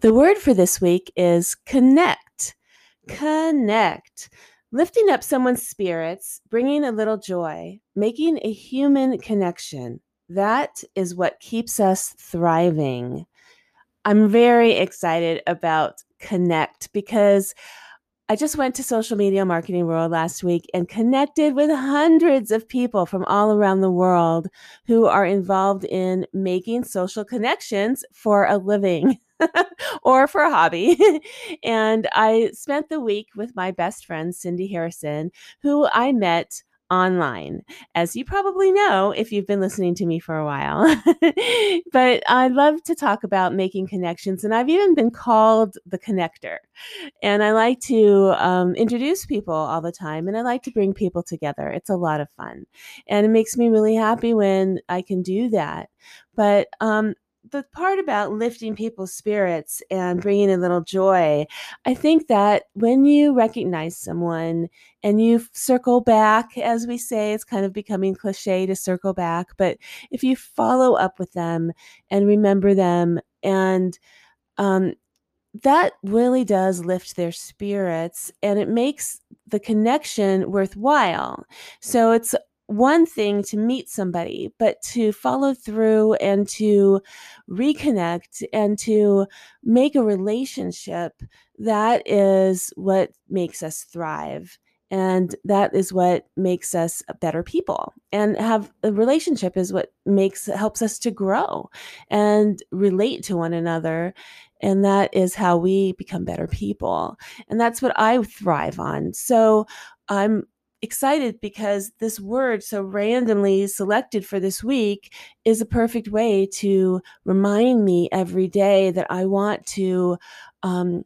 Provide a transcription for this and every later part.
The word for this week is connect. Connect. Lifting up someone's spirits, bringing a little joy, making a human connection. That is what keeps us thriving. I'm very excited about Connect because I just went to Social Media Marketing World last week and connected with hundreds of people from all around the world who are involved in making social connections for a living. or for a hobby. and I spent the week with my best friend, Cindy Harrison, who I met online, as you probably know if you've been listening to me for a while. but I love to talk about making connections, and I've even been called the connector. And I like to um, introduce people all the time, and I like to bring people together. It's a lot of fun, and it makes me really happy when I can do that. But um, the part about lifting people's spirits and bringing a little joy, I think that when you recognize someone and you circle back, as we say, it's kind of becoming cliche to circle back, but if you follow up with them and remember them and um, that really does lift their spirits and it makes the connection worthwhile. So it's one thing to meet somebody, but to follow through and to reconnect and to make a relationship, that is what makes us thrive. And that is what makes us better people. And have a relationship is what makes helps us to grow and relate to one another. And that is how we become better people. And that's what I thrive on. So I'm excited because this word so randomly selected for this week is a perfect way to remind me every day that I want to um,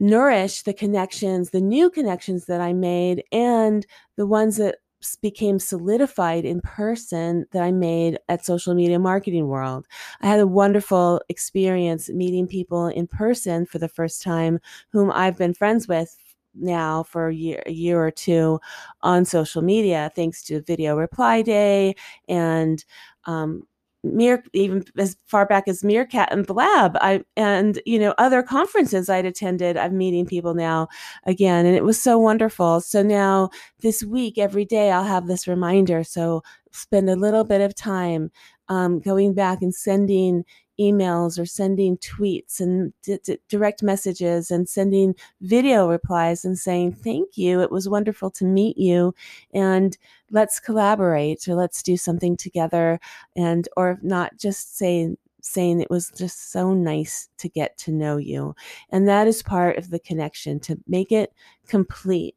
nourish the connections, the new connections that I made, and the ones that became solidified in person that I made at Social Media Marketing World. I had a wonderful experience meeting people in person for the first time whom I've been friends with now for a year, a year or two on social media, thanks to Video Reply Day and um, Mere, even as far back as Meerkat and Blab, I and you know other conferences I'd attended. I'm meeting people now again, and it was so wonderful. So now this week, every day, I'll have this reminder. So spend a little bit of time um, going back and sending emails or sending tweets and d- d- direct messages and sending video replies and saying thank you. It was wonderful to meet you. And let's collaborate or let's do something together. And or not just saying saying it was just so nice to get to know you. And that is part of the connection to make it complete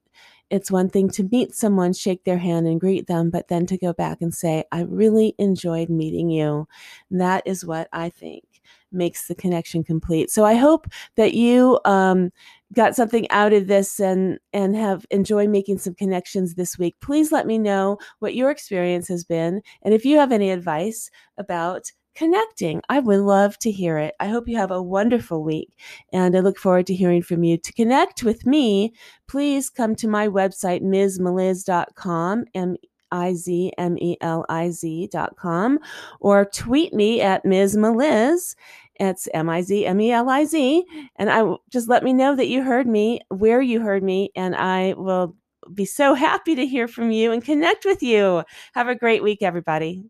it's one thing to meet someone, shake their hand, and greet them, but then to go back and say, I really enjoyed meeting you. That is what I think makes the connection complete. So I hope that you um, got something out of this and and have enjoyed making some connections this week. Please let me know what your experience has been, and if you have any advice about connecting. I would love to hear it. I hope you have a wonderful week and I look forward to hearing from you. To connect with me, please come to my website, mizmeliz.com, M I Z M E L I Z.com, or tweet me at MizMeliz. It's M I Z M E L I Z. And I just let me know that you heard me, where you heard me, and I will be so happy to hear from you and connect with you. Have a great week, everybody.